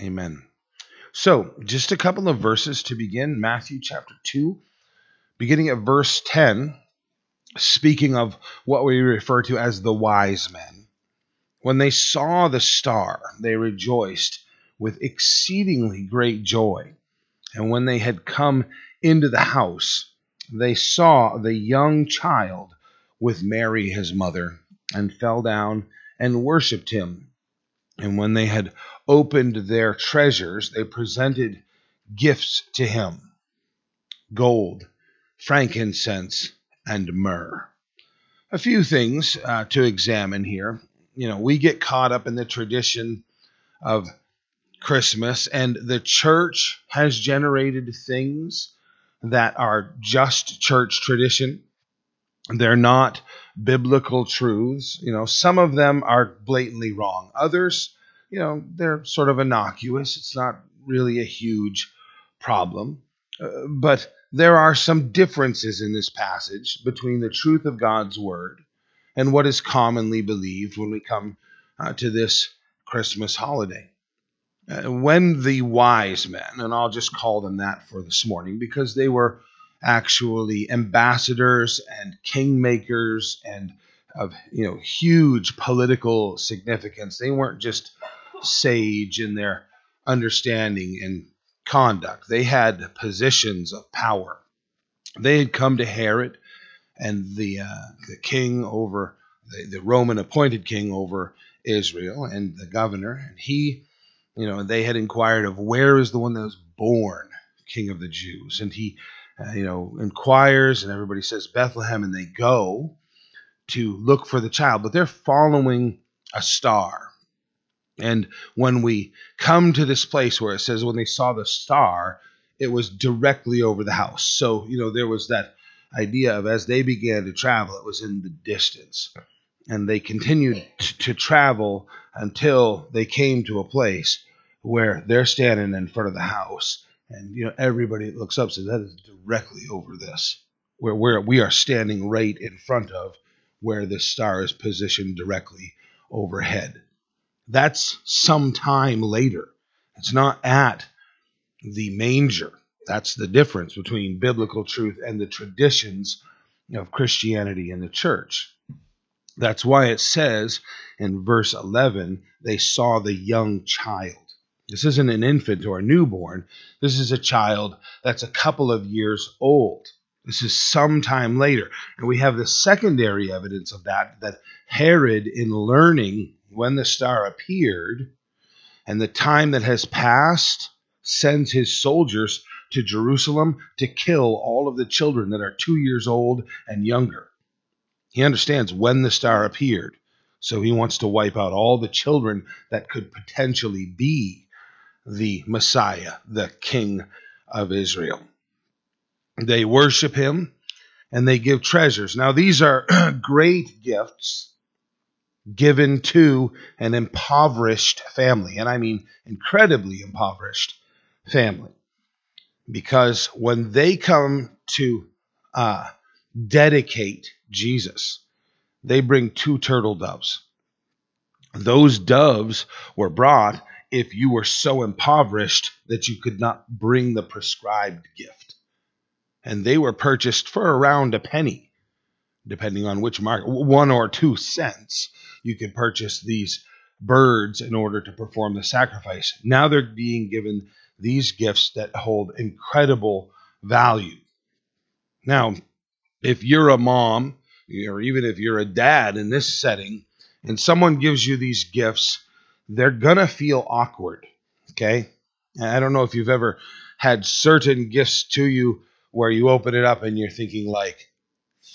Amen. So, just a couple of verses to begin Matthew chapter 2, beginning at verse 10, speaking of what we refer to as the wise men. When they saw the star, they rejoiced with exceedingly great joy. And when they had come into the house, they saw the young child with Mary his mother, and fell down and worshipped him. And when they had opened their treasures, they presented gifts to him gold, frankincense, and myrrh. A few things uh, to examine here. You know, we get caught up in the tradition of Christmas, and the church has generated things that are just church tradition. They're not biblical truths. You know, some of them are blatantly wrong. Others, you know, they're sort of innocuous. It's not really a huge problem. Uh, but there are some differences in this passage between the truth of God's word and what is commonly believed when we come uh, to this Christmas holiday. Uh, when the wise men, and I'll just call them that for this morning because they were actually ambassadors and kingmakers and of you know huge political significance. They weren't just sage in their understanding and conduct. They had positions of power. They had come to Herod and the uh, the king over the, the Roman appointed king over Israel and the governor, and he, you know, they had inquired of where is the one that was born king of the Jews, and he uh, you know, inquires, and everybody says Bethlehem, and they go to look for the child, but they're following a star. And when we come to this place where it says when they saw the star, it was directly over the house. So, you know, there was that idea of as they began to travel, it was in the distance. And they continued t- to travel until they came to a place where they're standing in front of the house and you know everybody looks up says that is directly over this where where we are standing right in front of where the star is positioned directly overhead that's some time later it's not at the manger that's the difference between biblical truth and the traditions of christianity and the church that's why it says in verse 11 they saw the young child this isn't an infant or a newborn. This is a child that's a couple of years old. This is sometime later. And we have the secondary evidence of that, that Herod, in learning when the star appeared and the time that has passed, sends his soldiers to Jerusalem to kill all of the children that are two years old and younger. He understands when the star appeared. So he wants to wipe out all the children that could potentially be the Messiah, the King of Israel. They worship him and they give treasures. Now, these are great gifts given to an impoverished family, and I mean incredibly impoverished family. Because when they come to uh, dedicate Jesus, they bring two turtle doves. Those doves were brought if you were so impoverished that you could not bring the prescribed gift. And they were purchased for around a penny, depending on which market, one or two cents. You could purchase these birds in order to perform the sacrifice. Now they're being given these gifts that hold incredible value. Now, if you're a mom, or even if you're a dad in this setting, and someone gives you these gifts, they're going to feel awkward. Okay. And I don't know if you've ever had certain gifts to you where you open it up and you're thinking, like,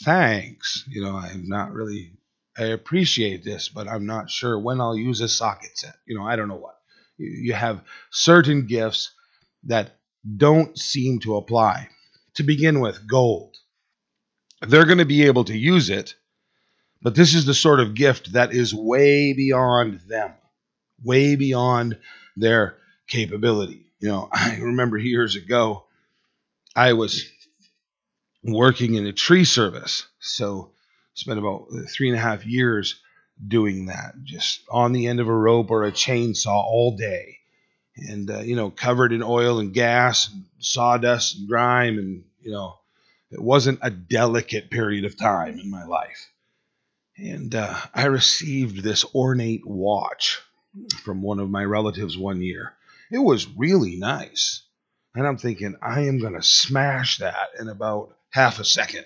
thanks. You know, I'm not really, I appreciate this, but I'm not sure when I'll use a socket set. You know, I don't know what. You have certain gifts that don't seem to apply. To begin with, gold. They're going to be able to use it, but this is the sort of gift that is way beyond them way beyond their capability. You know, I remember years ago, I was working in a tree service. So spent about three and a half years doing that, just on the end of a rope or a chainsaw all day. and uh, you know covered in oil and gas and sawdust and grime and you know it wasn't a delicate period of time in my life and uh, i received this ornate watch from one of my relatives one year it was really nice and i'm thinking i am going to smash that in about half a second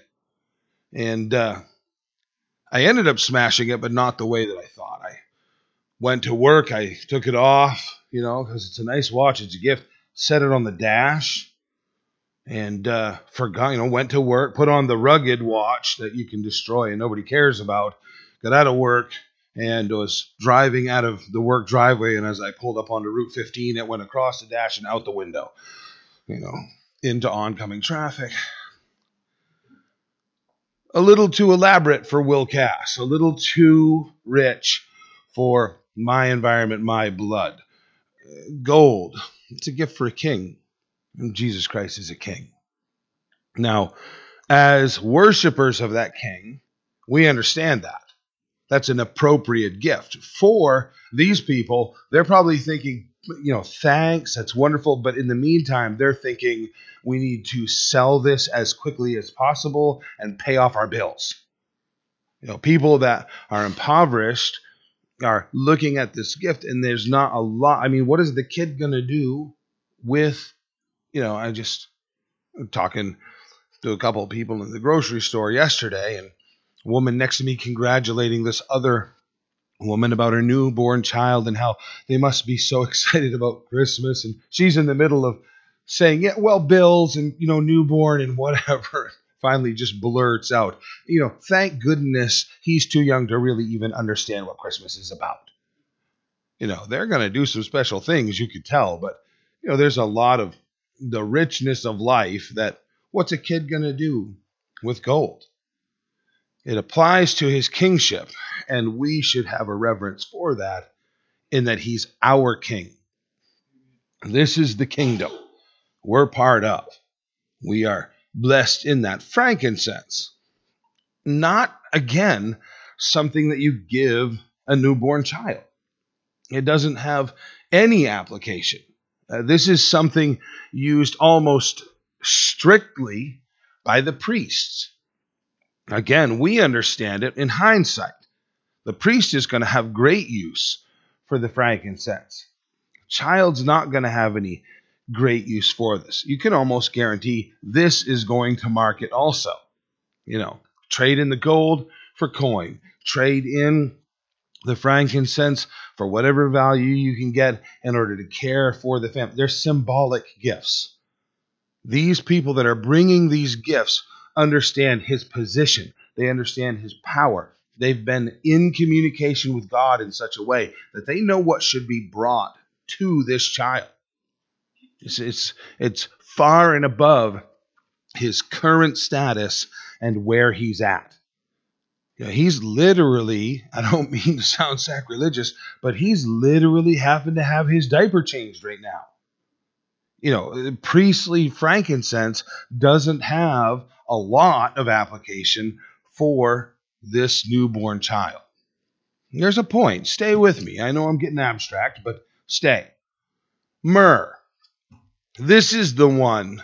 and uh, i ended up smashing it but not the way that i thought i went to work i took it off you know, because it's a nice watch. It's a gift. Set it on the dash and uh, forgot, you know, went to work, put on the rugged watch that you can destroy and nobody cares about. Got out of work and was driving out of the work driveway. And as I pulled up onto Route 15, it went across the dash and out the window, you know, into oncoming traffic. A little too elaborate for Will Cass, a little too rich for my environment, my blood gold. It's a gift for a king. And Jesus Christ is a king. Now, as worshipers of that king, we understand that. That's an appropriate gift. For these people, they're probably thinking, you know, thanks, that's wonderful. But in the meantime, they're thinking we need to sell this as quickly as possible and pay off our bills. You know, people that are impoverished are looking at this gift and there's not a lot. I mean, what is the kid going to do with, you know, I just talking to a couple of people in the grocery store yesterday and a woman next to me congratulating this other woman about her newborn child and how they must be so excited about Christmas and she's in the middle of saying, "Yeah, well, bills and you know, newborn and whatever." finally just blurts out, you know, thank goodness he's too young to really even understand what Christmas is about. You know, they're going to do some special things, you could tell, but, you know, there's a lot of the richness of life that what's a kid going to do with gold? It applies to his kingship, and we should have a reverence for that in that he's our king. This is the kingdom we're part of. We are blessed in that. Frankincense, not again something that you give a newborn child. It doesn't have any application. Uh, this is something used almost strictly by the priests. Again, we understand it in hindsight. The priest is going to have great use for the frankincense. Child's not going to have any great use for this. You can almost guarantee this is going to market also. You know, trade in the gold for coin, trade in the frankincense for whatever value you can get in order to care for the family. They're symbolic gifts. These people that are bringing these gifts understand his position, they understand his power. They've been in communication with God in such a way that they know what should be brought to this child. It's, it's, it's far and above his current status and where he's at. You know, he's literally, I don't mean to sound sacrilegious, but he's literally having to have his diaper changed right now. You know, priestly frankincense doesn't have a lot of application for this newborn child. There's a point. Stay with me. I know I'm getting abstract, but stay. Myrrh. This is the one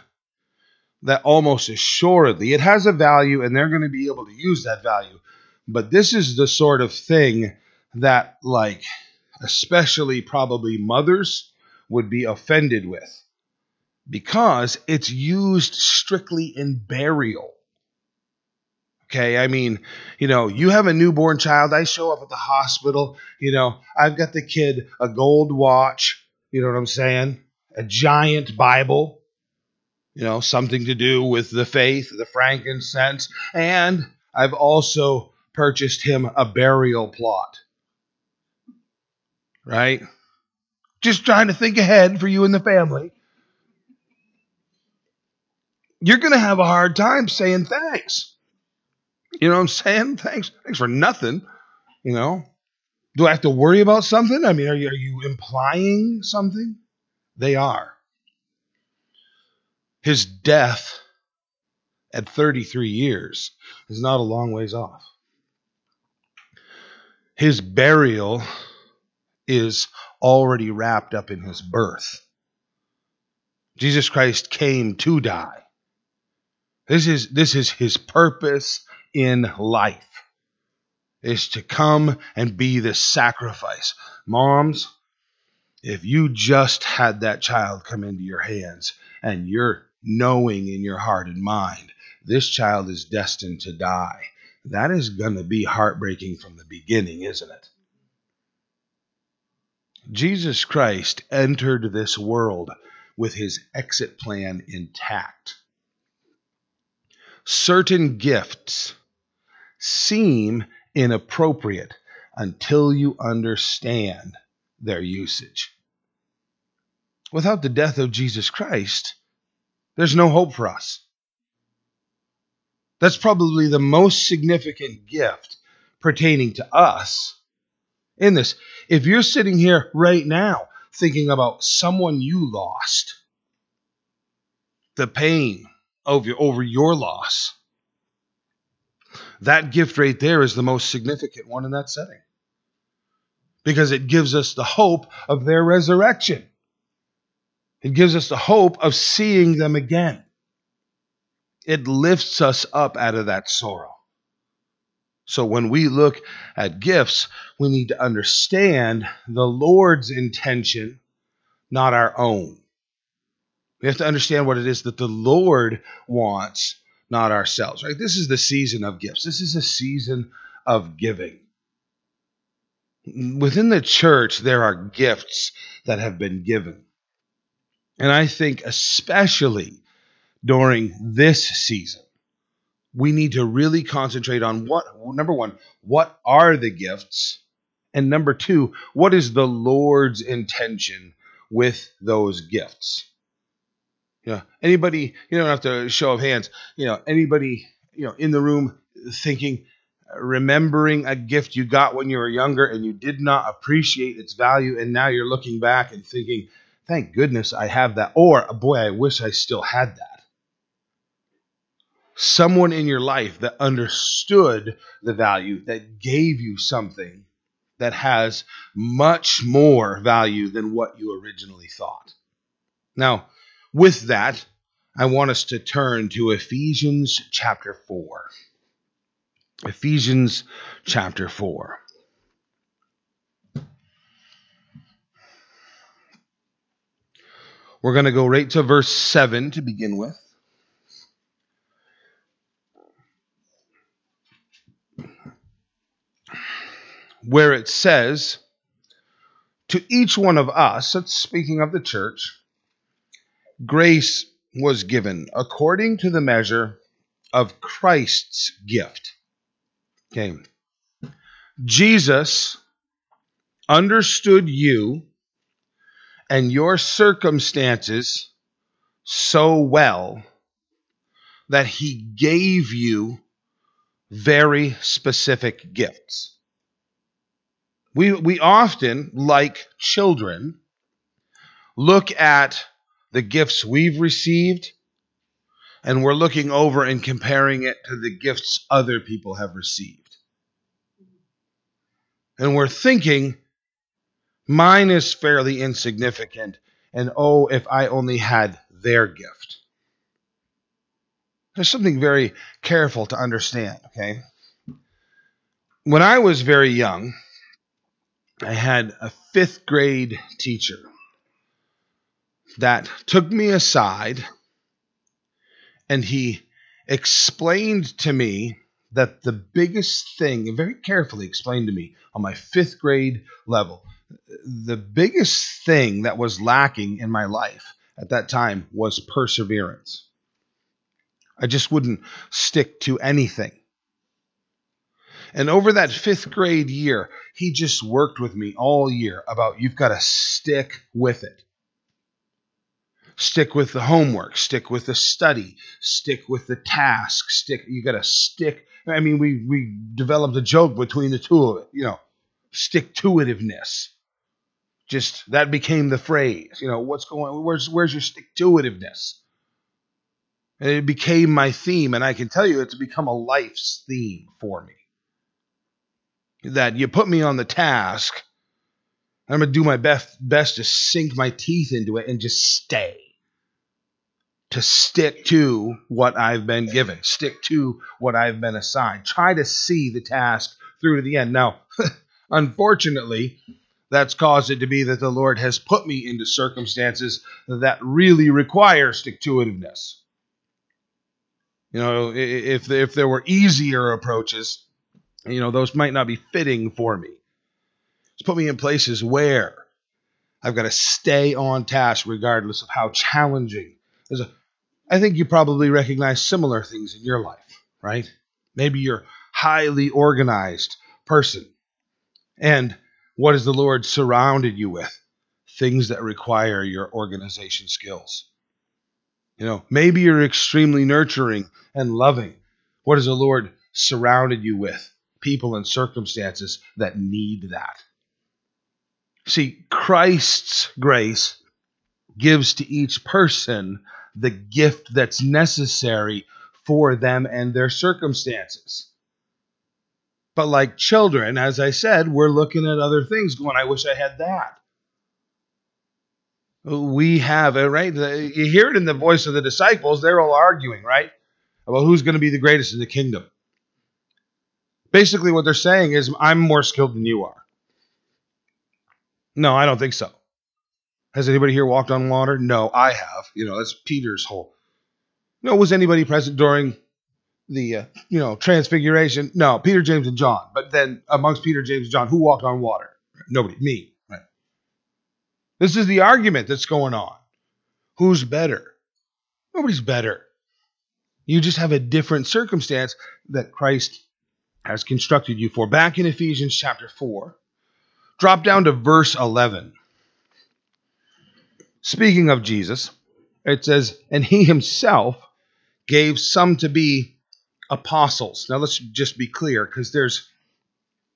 that almost assuredly it has a value and they're going to be able to use that value. But this is the sort of thing that, like, especially probably mothers would be offended with because it's used strictly in burial. Okay, I mean, you know, you have a newborn child. I show up at the hospital. You know, I've got the kid a gold watch. You know what I'm saying? a giant Bible, you know, something to do with the faith, the frankincense, and I've also purchased him a burial plot. Right? Just trying to think ahead for you and the family. You're going to have a hard time saying thanks. You know what I'm saying? Thanks. Thanks for nothing. You know? Do I have to worry about something? I mean, are you, are you implying something? They are. His death at 33 years is not a long ways off. His burial is already wrapped up in his birth. Jesus Christ came to die. This is, this is his purpose in life is to come and be the sacrifice. Moms, if you just had that child come into your hands and you're knowing in your heart and mind, this child is destined to die, that is going to be heartbreaking from the beginning, isn't it? Jesus Christ entered this world with his exit plan intact. Certain gifts seem inappropriate until you understand their usage. Without the death of Jesus Christ, there's no hope for us. That's probably the most significant gift pertaining to us in this. If you're sitting here right now thinking about someone you lost, the pain your, over your loss, that gift right there is the most significant one in that setting because it gives us the hope of their resurrection. It gives us the hope of seeing them again. It lifts us up out of that sorrow. So when we look at gifts, we need to understand the Lord's intention, not our own. We have to understand what it is that the Lord wants not ourselves, right? This is the season of gifts. This is a season of giving. Within the church, there are gifts that have been given. And I think, especially during this season, we need to really concentrate on what, number one, what are the gifts? And number two, what is the Lord's intention with those gifts? Know, anybody, you don't have to show of hands, you know, anybody, you know, in the room thinking, remembering a gift you got when you were younger and you did not appreciate its value, and now you're looking back and thinking, thank goodness I have that, or boy, I wish I still had that. Someone in your life that understood the value, that gave you something that has much more value than what you originally thought. Now, with that, I want us to turn to Ephesians chapter 4. Ephesians chapter 4. We're going to go right to verse 7 to begin with. Where it says, To each one of us, that's speaking of the church, grace was given according to the measure of Christ's gift. Okay. Jesus understood you and your circumstances so well that he gave you very specific gifts. We, we often, like children, look at the gifts we've received, and we're looking over and comparing it to the gifts other people have received. And we're thinking, mine is fairly insignificant, and oh, if I only had their gift. There's something very careful to understand, okay? When I was very young, I had a fifth grade teacher that took me aside and he explained to me that the biggest thing, very carefully explained to me on my fifth grade level, the biggest thing that was lacking in my life at that time was perseverance. I just wouldn't stick to anything. And over that fifth grade year, he just worked with me all year about you've got to stick with it stick with the homework, stick with the study, stick with the task, stick you got to stick I mean we we developed a joke between the two of it, you know, stick to itiveness. Just that became the phrase, you know, what's going where's where's your stick to itiveness? And it became my theme and I can tell you it's become a life's theme for me. That you put me on the task I'm going to do my best, best to sink my teeth into it and just stay. To stick to what I've been given, stick to what I've been assigned. Try to see the task through to the end. Now, unfortunately, that's caused it to be that the Lord has put me into circumstances that really require stick to itiveness. You know, if if there were easier approaches, you know, those might not be fitting for me. It's put me in places where I've got to stay on task regardless of how challenging. There's a, I think you probably recognize similar things in your life, right? Maybe you're a highly organized person. And what has the Lord surrounded you with? Things that require your organization skills. You know, maybe you're extremely nurturing and loving. What has the Lord surrounded you with? People and circumstances that need that. See, Christ's grace gives to each person the gift that's necessary for them and their circumstances. But like children, as I said, we're looking at other things going, I wish I had that we have it, right? You hear it in the voice of the disciples. They're all arguing, right? About who's going to be the greatest in the kingdom. Basically, what they're saying is, I'm more skilled than you are. No, I don't think so. Has anybody here walked on water? No, I have. You know, that's Peter's whole. No, was anybody present during the uh, you know transfiguration? No, Peter, James, and John. But then amongst Peter, James, and John, who walked on water? Nobody. Me. This is the argument that's going on. Who's better? Nobody's better. You just have a different circumstance that Christ has constructed you for. Back in Ephesians chapter 4, drop down to verse 11. Speaking of Jesus, it says, And he himself gave some to be apostles. Now let's just be clear because there's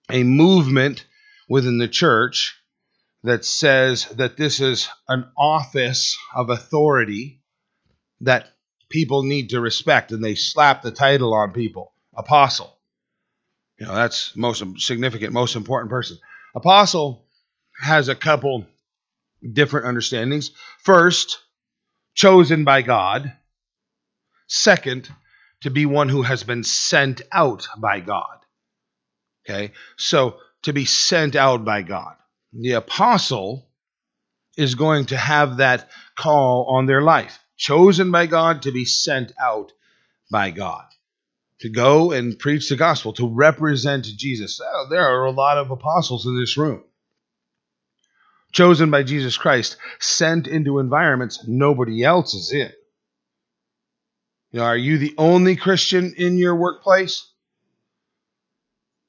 a movement within the church that says that this is an office of authority that people need to respect, and they slap the title on people apostle. You know, that's most significant, most important person. Apostle has a couple different understandings. First, chosen by God. Second, to be one who has been sent out by God. Okay, so to be sent out by God the apostle is going to have that call on their life, chosen by God to be sent out by God, to go and preach the gospel, to represent Jesus. Oh, there are a lot of apostles in this room. Chosen by Jesus Christ, sent into environments nobody else is in. You know, are you the only Christian in your workplace?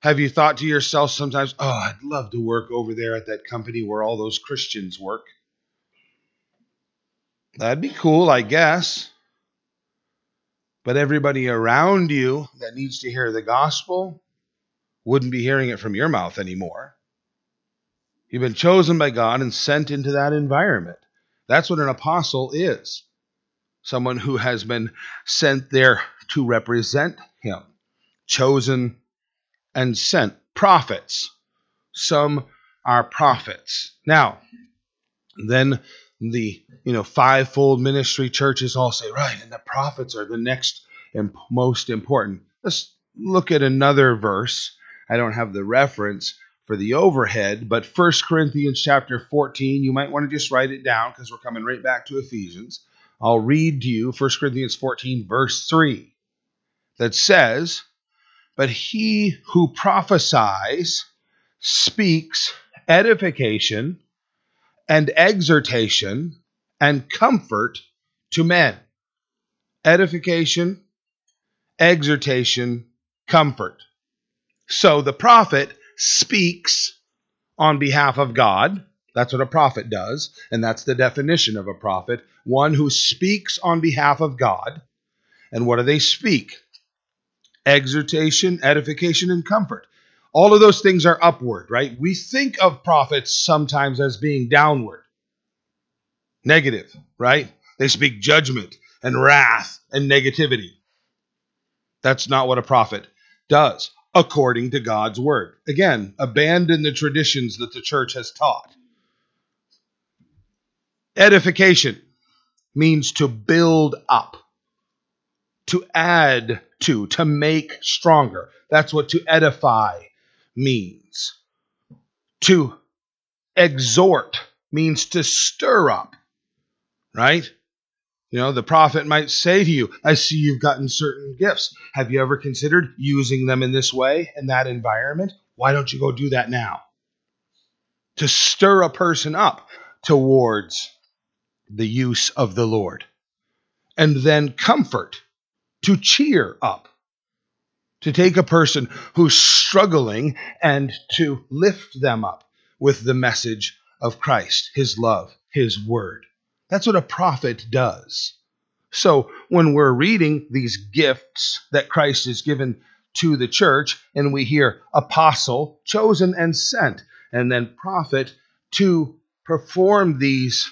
Have you thought to yourself sometimes, oh, I'd love to work over there at that company where all those Christians work? That'd be cool, I guess. But everybody around you that needs to hear the gospel wouldn't be hearing it from your mouth anymore. You've been chosen by God and sent into that environment. That's what an apostle is someone who has been sent there to represent Him, chosen and sent prophets. Some are prophets. Now, then the you know fivefold ministry churches all say right, and the prophets are the next and most important. Let's look at another verse. I don't have the reference for the overhead, but 1 Corinthians chapter 14, you might want to just write it down because we're coming right back to Ephesians. I'll read to you 1 Corinthians 14, verse 3, that says, but he who prophesies speaks edification and exhortation and comfort to men. Edification, exhortation, comfort. So the prophet speaks on behalf of God. That's what a prophet does, and that's the definition of a prophet one who speaks on behalf of God. And what do they speak? exhortation, edification, and comfort. All of those things are upward, right? We think of prophets sometimes as being downward, negative, right? They speak judgment and wrath and negativity. That's not what a prophet does, according to God's word. Again, abandon the traditions that the church has taught. Edification means to build up, to add to, to make stronger. That's what to edify means. To exhort means to stir up, right? You know, the prophet might say to you, I see you've gotten certain gifts. Have you ever considered using them in this way, in that environment? Why don't you go do that now? To stir a person up towards the use of the Lord. And then comfort, to cheer up, to take a person who's struggling and to lift them up with the message of Christ, his love, his word. That's what a prophet does. So when we're reading these gifts that Christ has given to the church, and we hear apostle, chosen and sent, and then prophet to perform these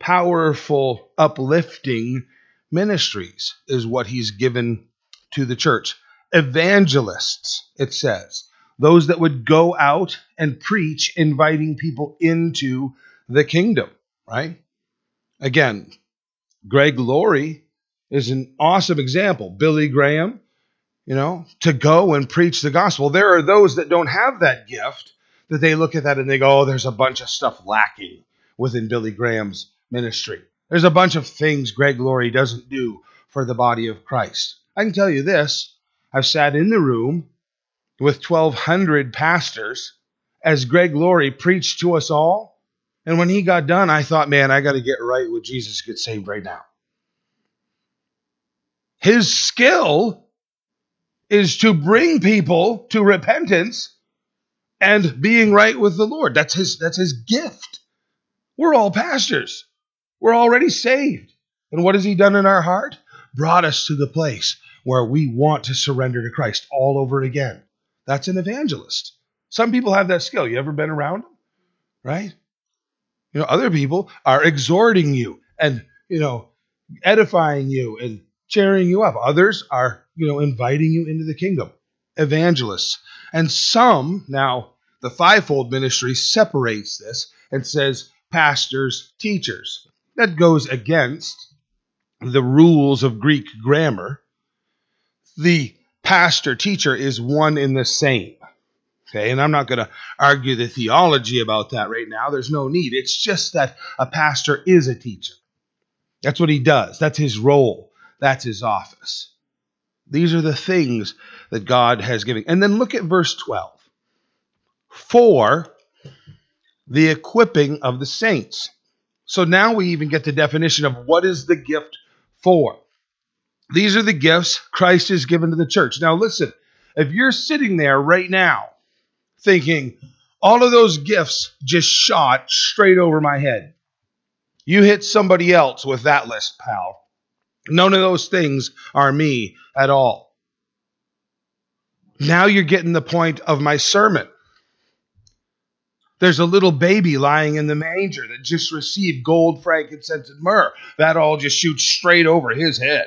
powerful, uplifting ministries, is what he's given to the church. Evangelists, it says, those that would go out and preach, inviting people into the kingdom, right? Again, Greg Laurie is an awesome example. Billy Graham, you know, to go and preach the gospel. There are those that don't have that gift that they look at that and they go, oh, there's a bunch of stuff lacking within Billy Graham's ministry. There's a bunch of things Greg Laurie doesn't do for the body of Christ. I can tell you this I've sat in the room with 1,200 pastors as Greg Laurie preached to us all. And when he got done, I thought, man, I got to get right with Jesus, get saved right now. His skill is to bring people to repentance and being right with the Lord. That's his that's his gift. We're all pastors. We're already saved. And what has he done in our heart? Brought us to the place where we want to surrender to Christ all over again. That's an evangelist. Some people have that skill. You ever been around them? Right? You know, other people are exhorting you and, you know, edifying you and cheering you up. Others are, you know, inviting you into the kingdom. Evangelists. And some, now, the fivefold ministry separates this and says pastors, teachers. That goes against the rules of Greek grammar. The pastor teacher is one in the same. Okay, and I'm not going to argue the theology about that right now. There's no need. It's just that a pastor is a teacher. That's what he does, that's his role, that's his office. These are the things that God has given. And then look at verse 12. For the equipping of the saints. So now we even get the definition of what is the gift for. These are the gifts Christ has given to the church. Now, listen, if you're sitting there right now thinking, all of those gifts just shot straight over my head, you hit somebody else with that list, pal. None of those things are me at all. Now you're getting the point of my sermon. There's a little baby lying in the manger that just received gold, frankincense, and myrrh. That all just shoots straight over his head.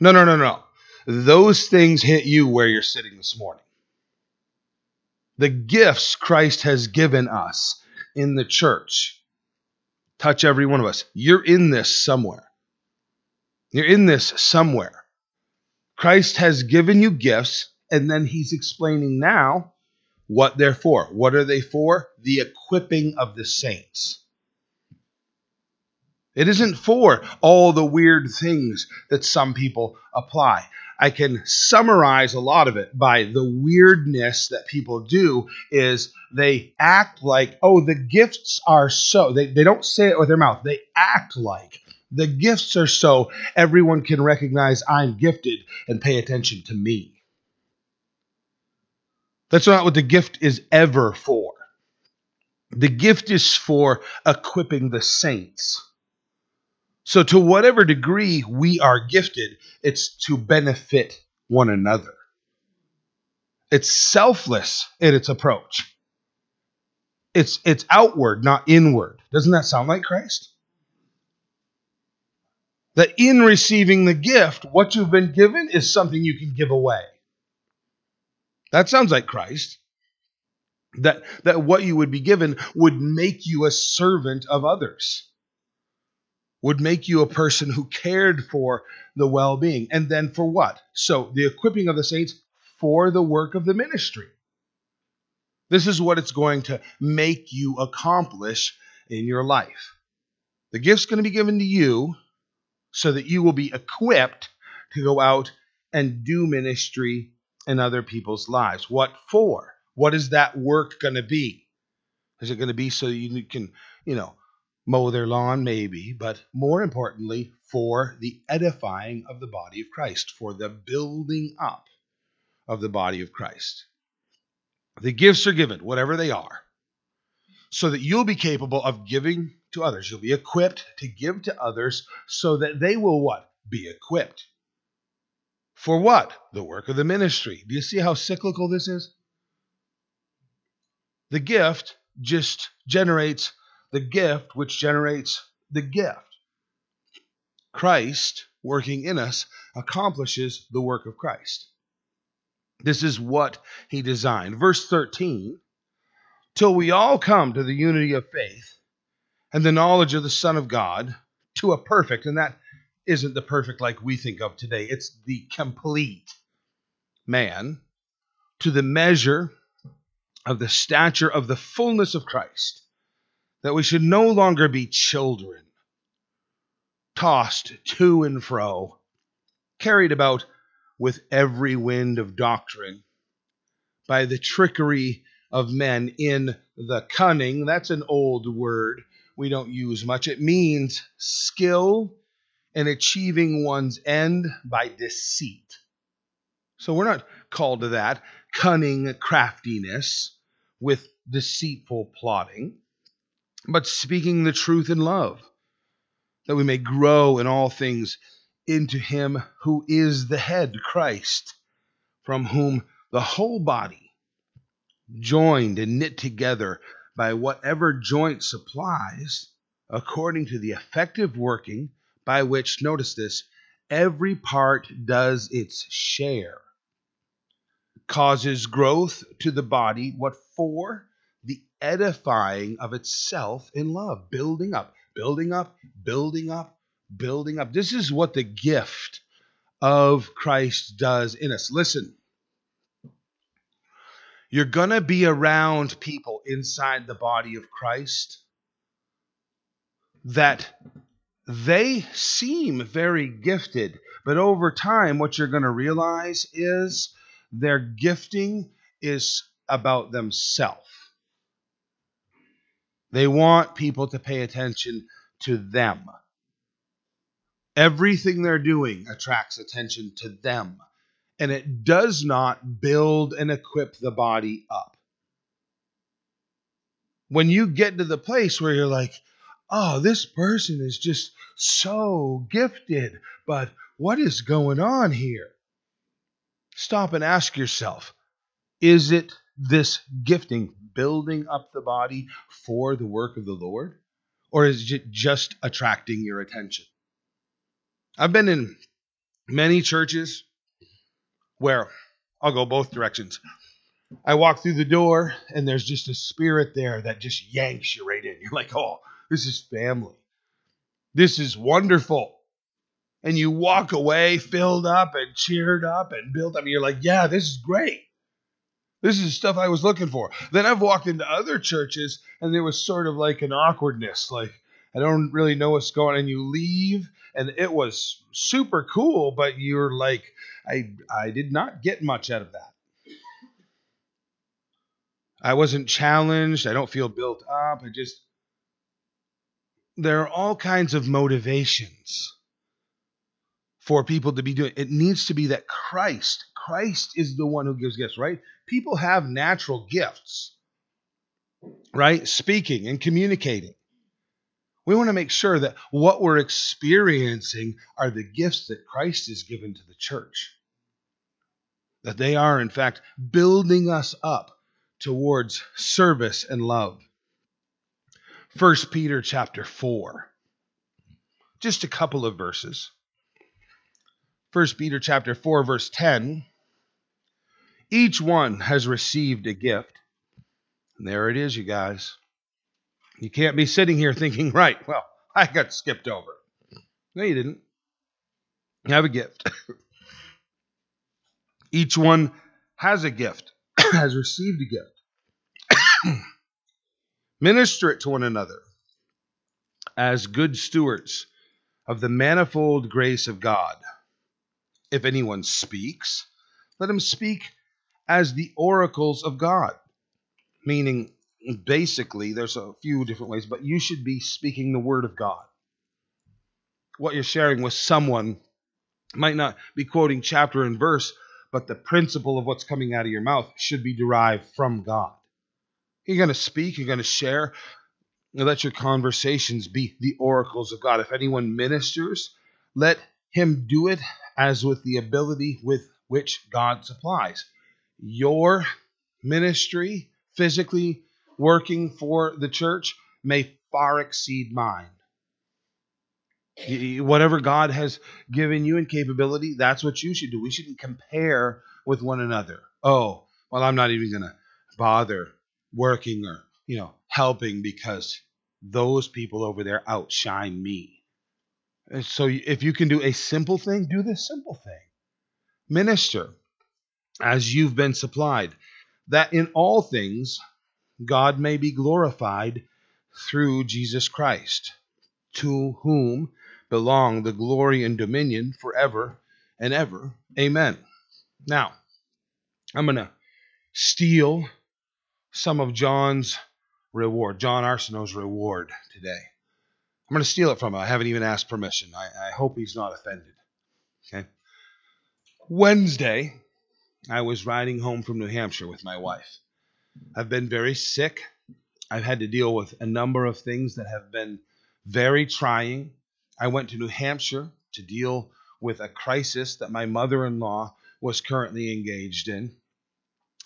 No, no, no, no. Those things hit you where you're sitting this morning. The gifts Christ has given us in the church touch every one of us. You're in this somewhere. You're in this somewhere. Christ has given you gifts, and then he's explaining now what they're for. What are they for? The equipping of the saints. It isn't for all the weird things that some people apply. I can summarize a lot of it by the weirdness that people do is they act like, oh, the gifts are so. They, they don't say it with their mouth. They act like the gifts are so everyone can recognize I'm gifted and pay attention to me. That's not what the gift is ever for. The gift is for equipping the saints so, to whatever degree we are gifted, it's to benefit one another. It's selfless in its approach. It's it's outward, not inward. Doesn't that sound like Christ? That in receiving the gift, what you've been given is something you can give away. That sounds like Christ. That, that what you would be given would make you a servant of others, would make you a person who cared for the well being. And then for what? So, the equipping of the saints for the work of the ministry. This is what it's going to make you accomplish in your life. The gift's going to be given to you so that you will be equipped to go out and do ministry in other people's lives. What for? What is that work going to be? Is it going to be so you can, you know, mow their lawn? Maybe, but more importantly, for the edifying of the body of Christ, for the building up of the body of Christ. The gifts are given, whatever they are, so that you'll be capable of giving to others. You'll be equipped to give to others so that they will what? Be equipped. For what? The work of the ministry. Do you see how cyclical this is? The gift just generates the gift, which generates the gift. Christ working in us accomplishes the work of Christ. This is what he designed. Verse 13 till we all come to the unity of faith and the knowledge of the Son of God, to a perfect, and that isn't the perfect like we think of today, it's the complete man, to the measure of the stature of the fullness of Christ, that we should no longer be children, tossed to and fro, carried about with every wind of doctrine, by the trickery of men in the cunning. That's an old word we don't use much. It means skill in achieving one's end by deceit. So we're not called to that cunning craftiness with deceitful plotting, but speaking the truth in love, that we may grow in all things into him who is the head, Christ, from whom the whole body, joined and knit together by whatever joint supplies, according to the effective working by which, notice this, every part does its share, causes growth to the body. What for? Edifying of itself in love, building up, building up, building up, building up. This is what the gift of Christ does in us. Listen, you're going to be around people inside the body of Christ that they seem very gifted, but over time, what you're going to realize is their gifting is about themselves. They want people to pay attention to them. Everything they're doing attracts attention to them, and it does not build and equip the body up. When you get to the place where you're like, oh, this person is just so gifted, but what is going on here? Stop and ask yourself is it this gifting building up the body for the work of the Lord? Or is it just attracting your attention? I've been in many churches where I'll go both directions. I walk through the door and there's just a spirit there that just yanks you right in. You're like, oh, this is family. This is wonderful. And you walk away filled up and cheered up and built up. You're like, yeah, this is great. This is stuff I was looking for. Then I've walked into other churches and there was sort of like an awkwardness, like, I don't really know what's going on. And you leave and it was super cool, but you're like, I I did not get much out of that. I wasn't challenged. I don't feel built up. I just there are all kinds of motivations for people to be doing. It needs to be that Christ, Christ is the one who gives gifts, right? People have natural gifts, right? Speaking and communicating. We want to make sure that what we're experiencing are the gifts that Christ has given to the church. That they are, in fact, building us up towards service and love. 1 Peter chapter 4. Just a couple of verses. 1 Peter chapter 4 verse 10. Each one has received a gift And there it is, you guys. You can't be sitting here thinking, right, well, I got skipped over. No, you didn't. You have a gift. Each one has a gift, has received a gift. Minister it to one another as good stewards of the manifold grace of God. If anyone speaks, let him speak as the oracles of God. Meaning, basically, there's a few different ways, but you should be speaking the word of God. What you're sharing with someone might not be quoting chapter and verse, but the principle of what's coming out of your mouth should be derived from God. You're going to speak, you're going to share. Let your conversations be the oracles of God. If anyone ministers, let him do it as with the ability with which God supplies. Your ministry, physically working for the church, may far exceed mine. Whatever God has given you in capability, that's what you should do. We shouldn't compare with one another. Oh, well, I'm not even going to bother working or, you know, helping because those people over there outshine me. And so if you can do a simple thing, do the simple thing. Minister as you've been supplied, that in all things God may be glorified through Jesus Christ, to whom belong the glory and dominion forever and ever. Amen. Now, I'm going to steal some of John's reward, John Arsenault's reward today. I'm going to steal it from him. I haven't even asked permission. I, I hope he's not offended. Okay. Wednesday, I was riding home from New Hampshire with my wife. I've been very sick. I've had to deal with a number of things that have been very trying. I went to New Hampshire to deal with a crisis that my mother in law was currently engaged in.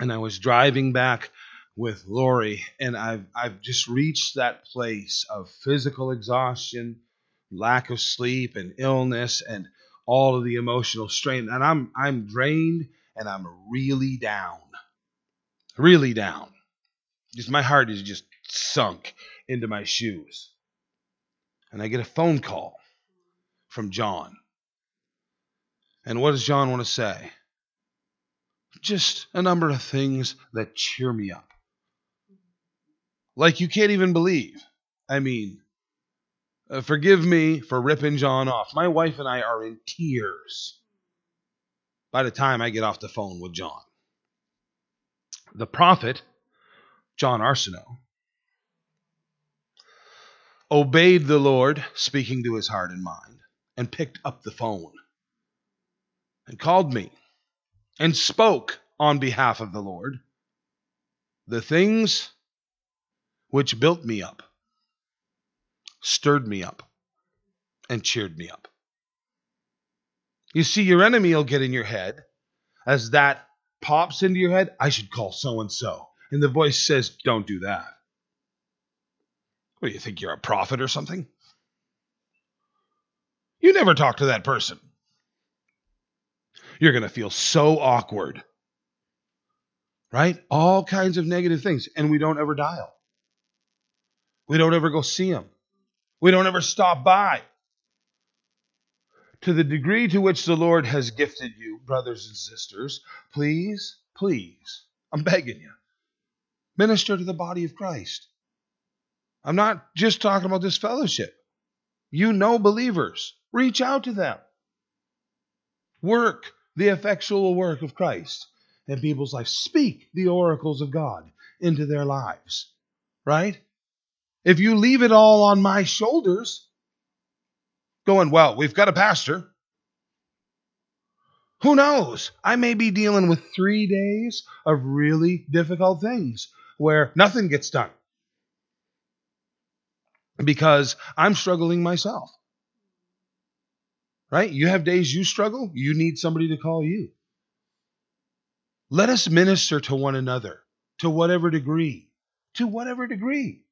And I was driving back with Lori, and I've I've just reached that place of physical exhaustion, lack of sleep, and illness, and all of the emotional strain. And I'm I'm drained and I'm really down. Really down. Just my heart is just sunk into my shoes. And I get a phone call from John. And what does John want to say? Just a number of things that cheer me up like you can't even believe. I mean, uh, forgive me for ripping John off. My wife and I are in tears by the time I get off the phone with John. The prophet, John Arsenault, obeyed the Lord, speaking to his heart and mind, and picked up the phone and called me and spoke on behalf of the Lord the things which built me up, stirred me up, and cheered me up. You see, your enemy will get in your head as that pops into your head. I should call so and so. And the voice says, Don't do that. What do you think? You're a prophet or something? You never talk to that person. You're going to feel so awkward. Right? All kinds of negative things. And we don't ever dial. We don't ever go see them. We don't ever stop by. To the degree to which the Lord has gifted you, brothers and sisters, please, please, I'm begging you, minister to the body of Christ. I'm not just talking about this fellowship. You know believers, reach out to them. Work the effectual work of Christ in people's lives. Speak the oracles of God into their lives, right? If you leave it all on my shoulders, going, well, we've got a pastor. Who knows? I may be dealing with three days of really difficult things where nothing gets done because I'm struggling myself. Right? You have days you struggle, you need somebody to call you. Let us minister to one another to whatever degree. To whatever degree.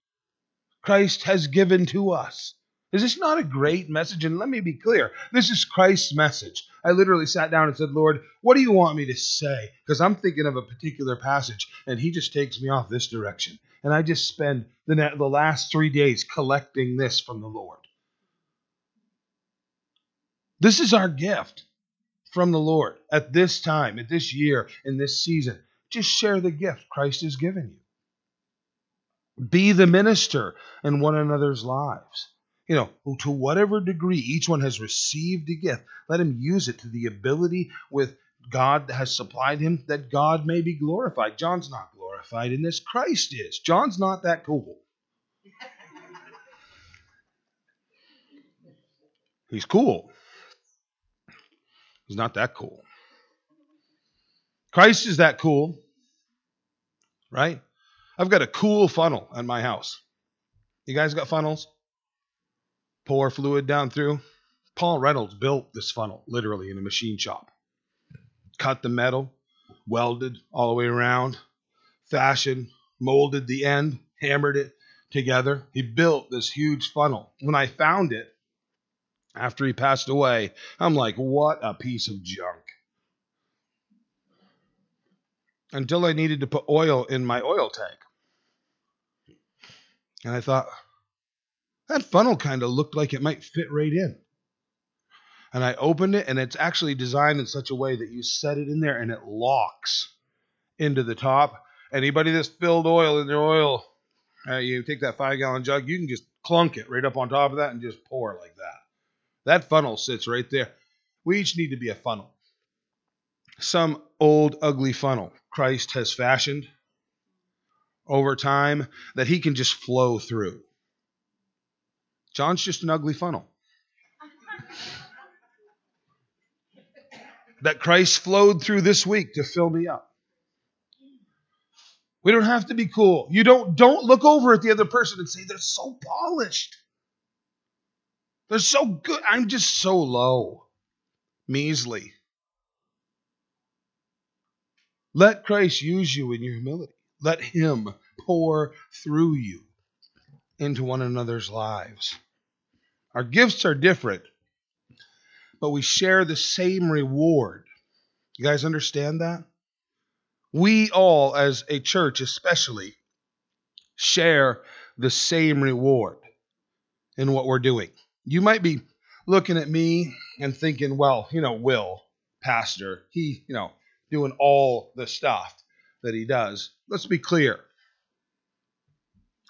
Christ has given to us. Is this not a great message? And let me be clear this is Christ's message. I literally sat down and said, Lord, what do you want me to say? Because I'm thinking of a particular passage, and He just takes me off this direction. And I just spend the, the last three days collecting this from the Lord. This is our gift from the Lord at this time, at this year, in this season. Just share the gift Christ has given you. Be the minister in one another's lives you know, to whatever degree each one has received a gift, let him use it to the ability with God that has supplied him that God may be glorified. John's not glorified in this, Christ is. John's not that cool. He's cool. He's not that cool. Christ is that cool, right? I've got a cool funnel at my house. You guys got funnels? Pour fluid down through. Paul Reynolds built this funnel literally in a machine shop. Cut the metal, welded all the way around, fashioned, molded the end, hammered it together. He built this huge funnel. When I found it after he passed away, I'm like, what a piece of junk. Until I needed to put oil in my oil tank. And I thought, that funnel kind of looked like it might fit right in. And I opened it, and it's actually designed in such a way that you set it in there and it locks into the top. Anybody that's filled oil in their oil, uh, you take that five gallon jug, you can just clunk it right up on top of that and just pour like that. That funnel sits right there. We each need to be a funnel. Some old, ugly funnel Christ has fashioned over time that he can just flow through. John's just an ugly funnel. that Christ flowed through this week to fill me up. We don't have to be cool. You don't don't look over at the other person and say they're so polished. They're so good. I'm just so low. Measly. Let Christ use you in your humility. Let him pour through you into one another's lives. Our gifts are different, but we share the same reward. You guys understand that? We all, as a church especially, share the same reward in what we're doing. You might be looking at me and thinking, well, you know, Will, pastor, he, you know, doing all the stuff that he does. Let's be clear.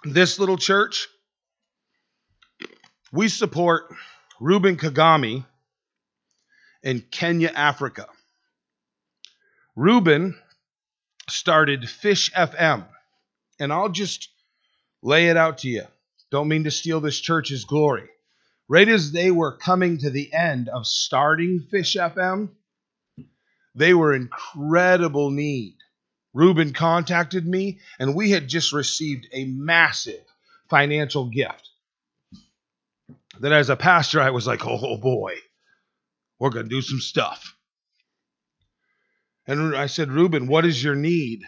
This little church, we support Ruben Kagame in Kenya, Africa. Ruben started Fish FM, and I'll just lay it out to you. Don't mean to steal this church's glory. Right as they were coming to the end of starting Fish FM, they were in incredible need. Ruben contacted me, and we had just received a massive financial gift that as a pastor, I was like, oh boy, we're going to do some stuff. And I said, Reuben, what is your need?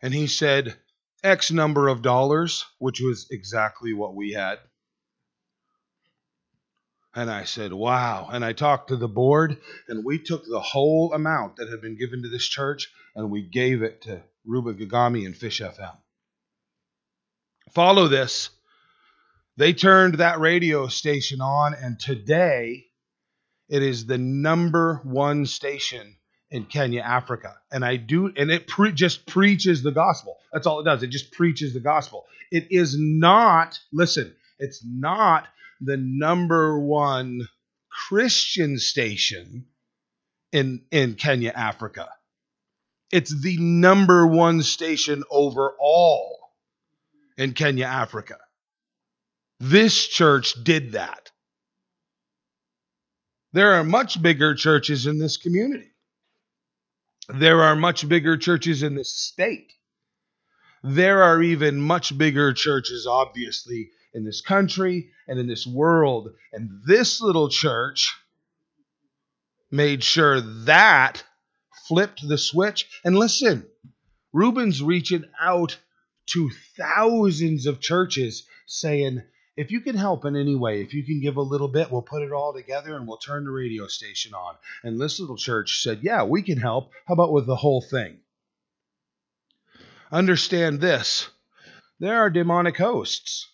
And he said, X number of dollars, which was exactly what we had. And I said, wow. And I talked to the board, and we took the whole amount that had been given to this church and we gave it to Reuben Gagami and Fish FM. Follow this they turned that radio station on, and today it is the number one station in Kenya, Africa. And I do, and it pre- just preaches the gospel. That's all it does. It just preaches the gospel. It is not, listen, it's not the number one Christian station in, in Kenya, Africa. It's the number one station overall in Kenya, Africa. This church did that. There are much bigger churches in this community. There are much bigger churches in this state. There are even much bigger churches, obviously, in this country and in this world. And this little church made sure that flipped the switch. And listen, Reuben's reaching out to thousands of churches saying, if you can help in any way, if you can give a little bit, we'll put it all together and we'll turn the radio station on. And this little church said, Yeah, we can help. How about with the whole thing? Understand this there are demonic hosts.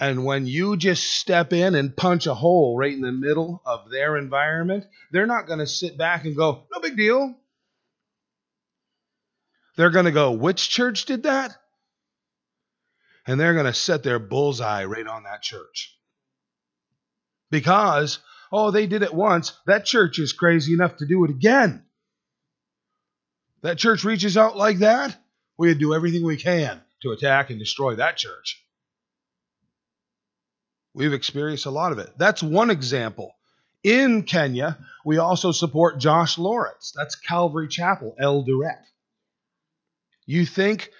And when you just step in and punch a hole right in the middle of their environment, they're not going to sit back and go, No big deal. They're going to go, Which church did that? And they're going to set their bullseye right on that church. Because, oh, they did it once, that church is crazy enough to do it again. That church reaches out like that, we would do everything we can to attack and destroy that church. We've experienced a lot of it. That's one example. In Kenya, we also support Josh Lawrence. That's Calvary Chapel, Eldoret. You think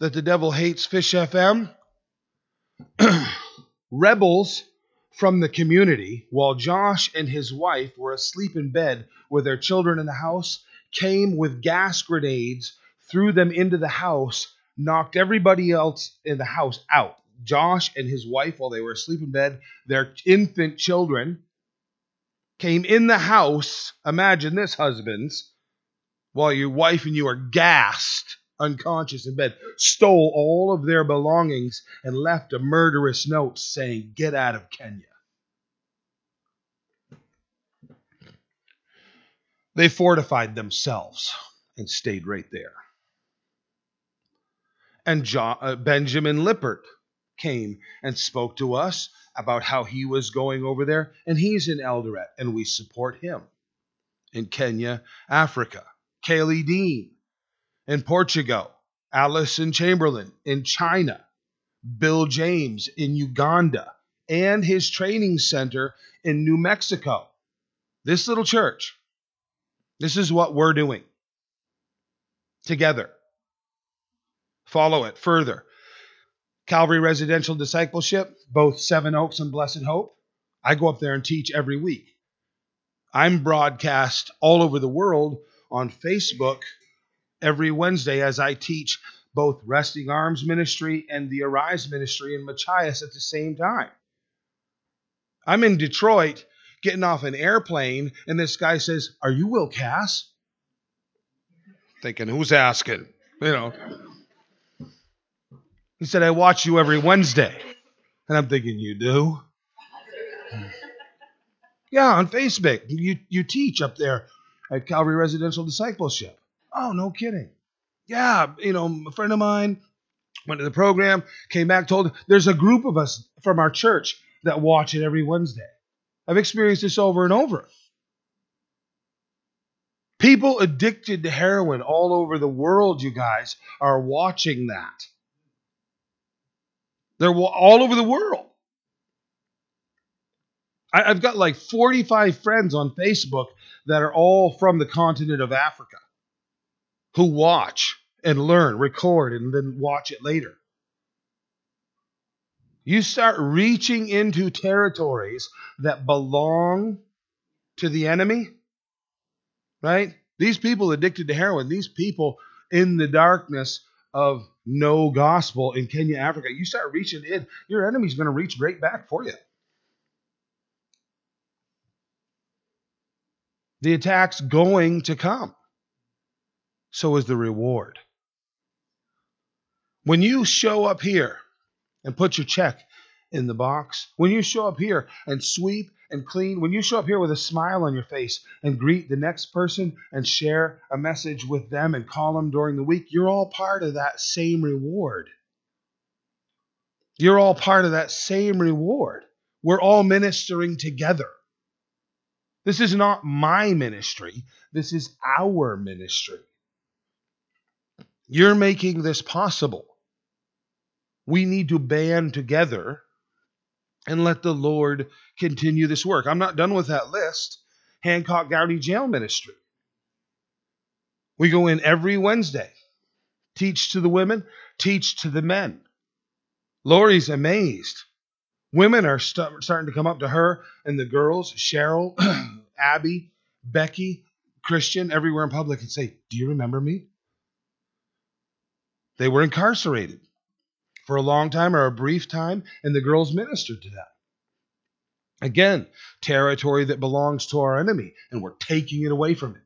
that the devil hates Fish FM? Rebels from the community, while Josh and his wife were asleep in bed with their children in the house, came with gas grenades, threw them into the house, knocked everybody else in the house out. Josh and his wife, while they were asleep in bed, their infant children came in the house. Imagine this, husbands, while your wife and you are gassed unconscious in bed, stole all of their belongings, and left a murderous note saying, Get out of Kenya. They fortified themselves and stayed right there. And John, uh, Benjamin Lippert came and spoke to us about how he was going over there, and he's in Eldoret, and we support him. In Kenya, Africa, Kaylee Dean in Portugal, Allison Chamberlain in China, Bill James in Uganda, and his training center in New Mexico. This little church, this is what we're doing together. Follow it further. Calvary Residential Discipleship, both Seven Oaks and Blessed Hope. I go up there and teach every week. I'm broadcast all over the world on Facebook every Wednesday as I teach both Resting Arms Ministry and the Arise Ministry in Machias at the same time. I'm in Detroit getting off an airplane, and this guy says, Are you Will Cass? Thinking, who's asking? You know. He said, I watch you every Wednesday. And I'm thinking, You do? yeah, on Facebook. You, you teach up there at Calvary Residential Discipleship. Oh, no kidding. Yeah, you know, a friend of mine went to the program, came back, told there's a group of us from our church that watch it every Wednesday. I've experienced this over and over. People addicted to heroin all over the world, you guys, are watching that. They're all over the world. I've got like 45 friends on Facebook that are all from the continent of Africa who watch and learn, record, and then watch it later. You start reaching into territories that belong to the enemy, right? These people addicted to heroin, these people in the darkness of no gospel in Kenya, Africa, you start reaching in, your enemy's going to reach right back for you. The attack's going to come so is the reward. When you show up here and put your check in the box, when you show up here and sweep and clean, when you show up here with a smile on your face and greet the next person and share a message with them and call them during the week, you're all part of that same reward. You're all part of that same reward. We're all ministering together. This is not my ministry, this is our ministry. You're making this possible. We need to band together and let the Lord continue this work. I'm not done with that list. Hancock County Jail Ministry. We go in every Wednesday, teach to the women, teach to the men. Lori's amazed. Women are st- starting to come up to her and the girls, Cheryl, Abby, Becky, Christian, everywhere in public and say, Do you remember me? They were incarcerated for a long time or a brief time, and the girls ministered to them. Again, territory that belongs to our enemy, and we're taking it away from him.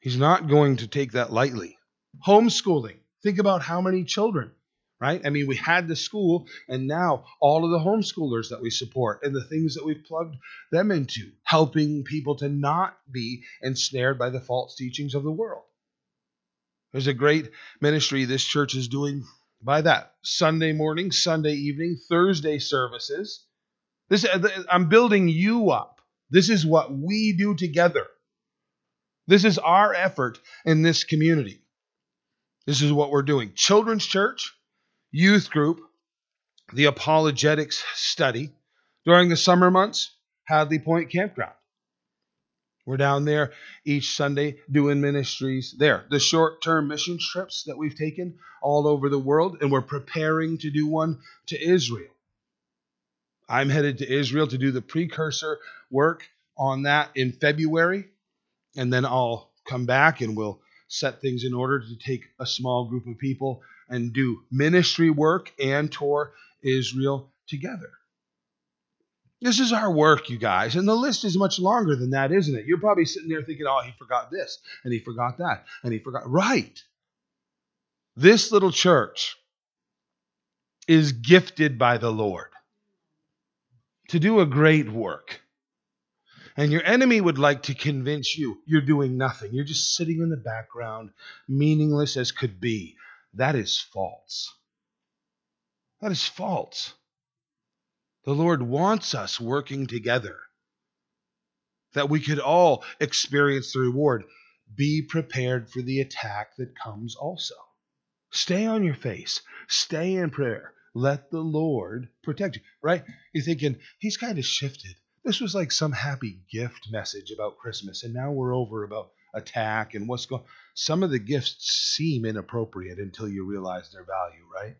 He's not going to take that lightly. Homeschooling. Think about how many children, right? I mean, we had the school, and now all of the homeschoolers that we support and the things that we've plugged them into, helping people to not be ensnared by the false teachings of the world. There's a great ministry this church is doing by that. Sunday morning, Sunday evening, Thursday services. This uh, I'm building you up. This is what we do together. This is our effort in this community. This is what we're doing. Children's church, youth group, the apologetics study. During the summer months, Hadley Point Campground. We're down there each Sunday doing ministries there. The short term mission trips that we've taken all over the world, and we're preparing to do one to Israel. I'm headed to Israel to do the precursor work on that in February, and then I'll come back and we'll set things in order to take a small group of people and do ministry work and tour Israel together. This is our work, you guys. And the list is much longer than that, isn't it? You're probably sitting there thinking, oh, he forgot this, and he forgot that, and he forgot. Right. This little church is gifted by the Lord to do a great work. And your enemy would like to convince you you're doing nothing. You're just sitting in the background, meaningless as could be. That is false. That is false. The Lord wants us working together that we could all experience the reward. Be prepared for the attack that comes also. Stay on your face, stay in prayer. Let the Lord protect you, right? You're thinking, he's kind of shifted. This was like some happy gift message about Christmas, and now we're over about attack and what's going Some of the gifts seem inappropriate until you realize their value, right?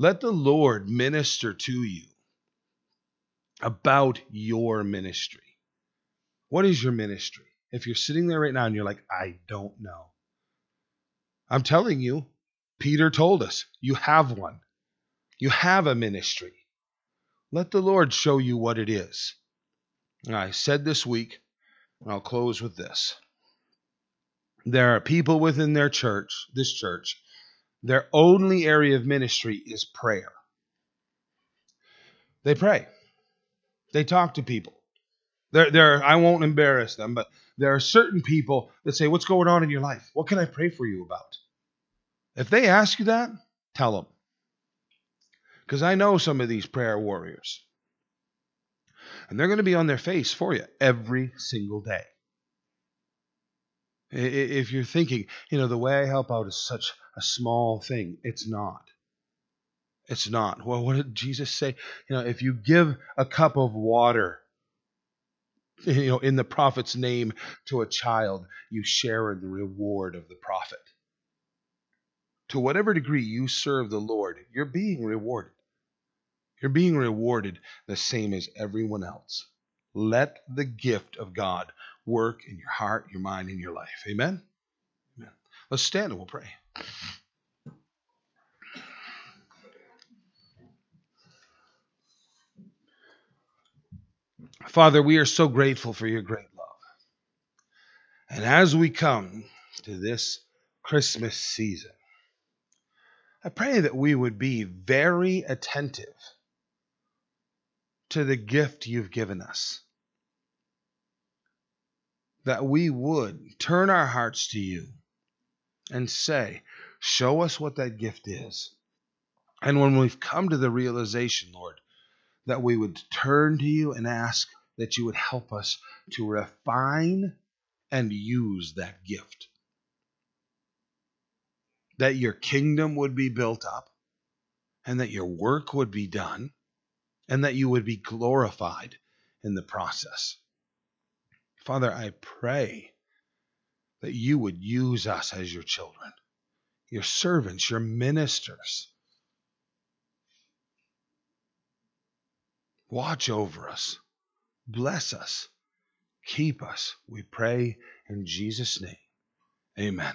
Let the Lord minister to you about your ministry. What is your ministry? If you're sitting there right now and you're like, I don't know. I'm telling you, Peter told us, you have one. You have a ministry. Let the Lord show you what it is. And I said this week, and I'll close with this. There are people within their church, this church, their only area of ministry is prayer. They pray. They talk to people. There, there. I won't embarrass them, but there are certain people that say, "What's going on in your life? What can I pray for you about?" If they ask you that, tell them, because I know some of these prayer warriors, and they're going to be on their face for you every single day. If you're thinking, you know, the way I help out is such a small thing, it's not. It's not. Well, what did Jesus say? You know, if you give a cup of water, you know, in the prophet's name to a child, you share in the reward of the prophet. To whatever degree you serve the Lord, you're being rewarded. You're being rewarded the same as everyone else. Let the gift of God work in your heart, your mind, and your life. Amen? Amen. Let's stand and we'll pray. Father, we are so grateful for your great love. And as we come to this Christmas season, I pray that we would be very attentive to the gift you've given us that we would turn our hearts to you and say, Show us what that gift is. And when we've come to the realization, Lord, that we would turn to you and ask that you would help us to refine and use that gift. That your kingdom would be built up, and that your work would be done, and that you would be glorified in the process. Father, I pray that you would use us as your children, your servants, your ministers. Watch over us, bless us, keep us, we pray in Jesus' name. Amen.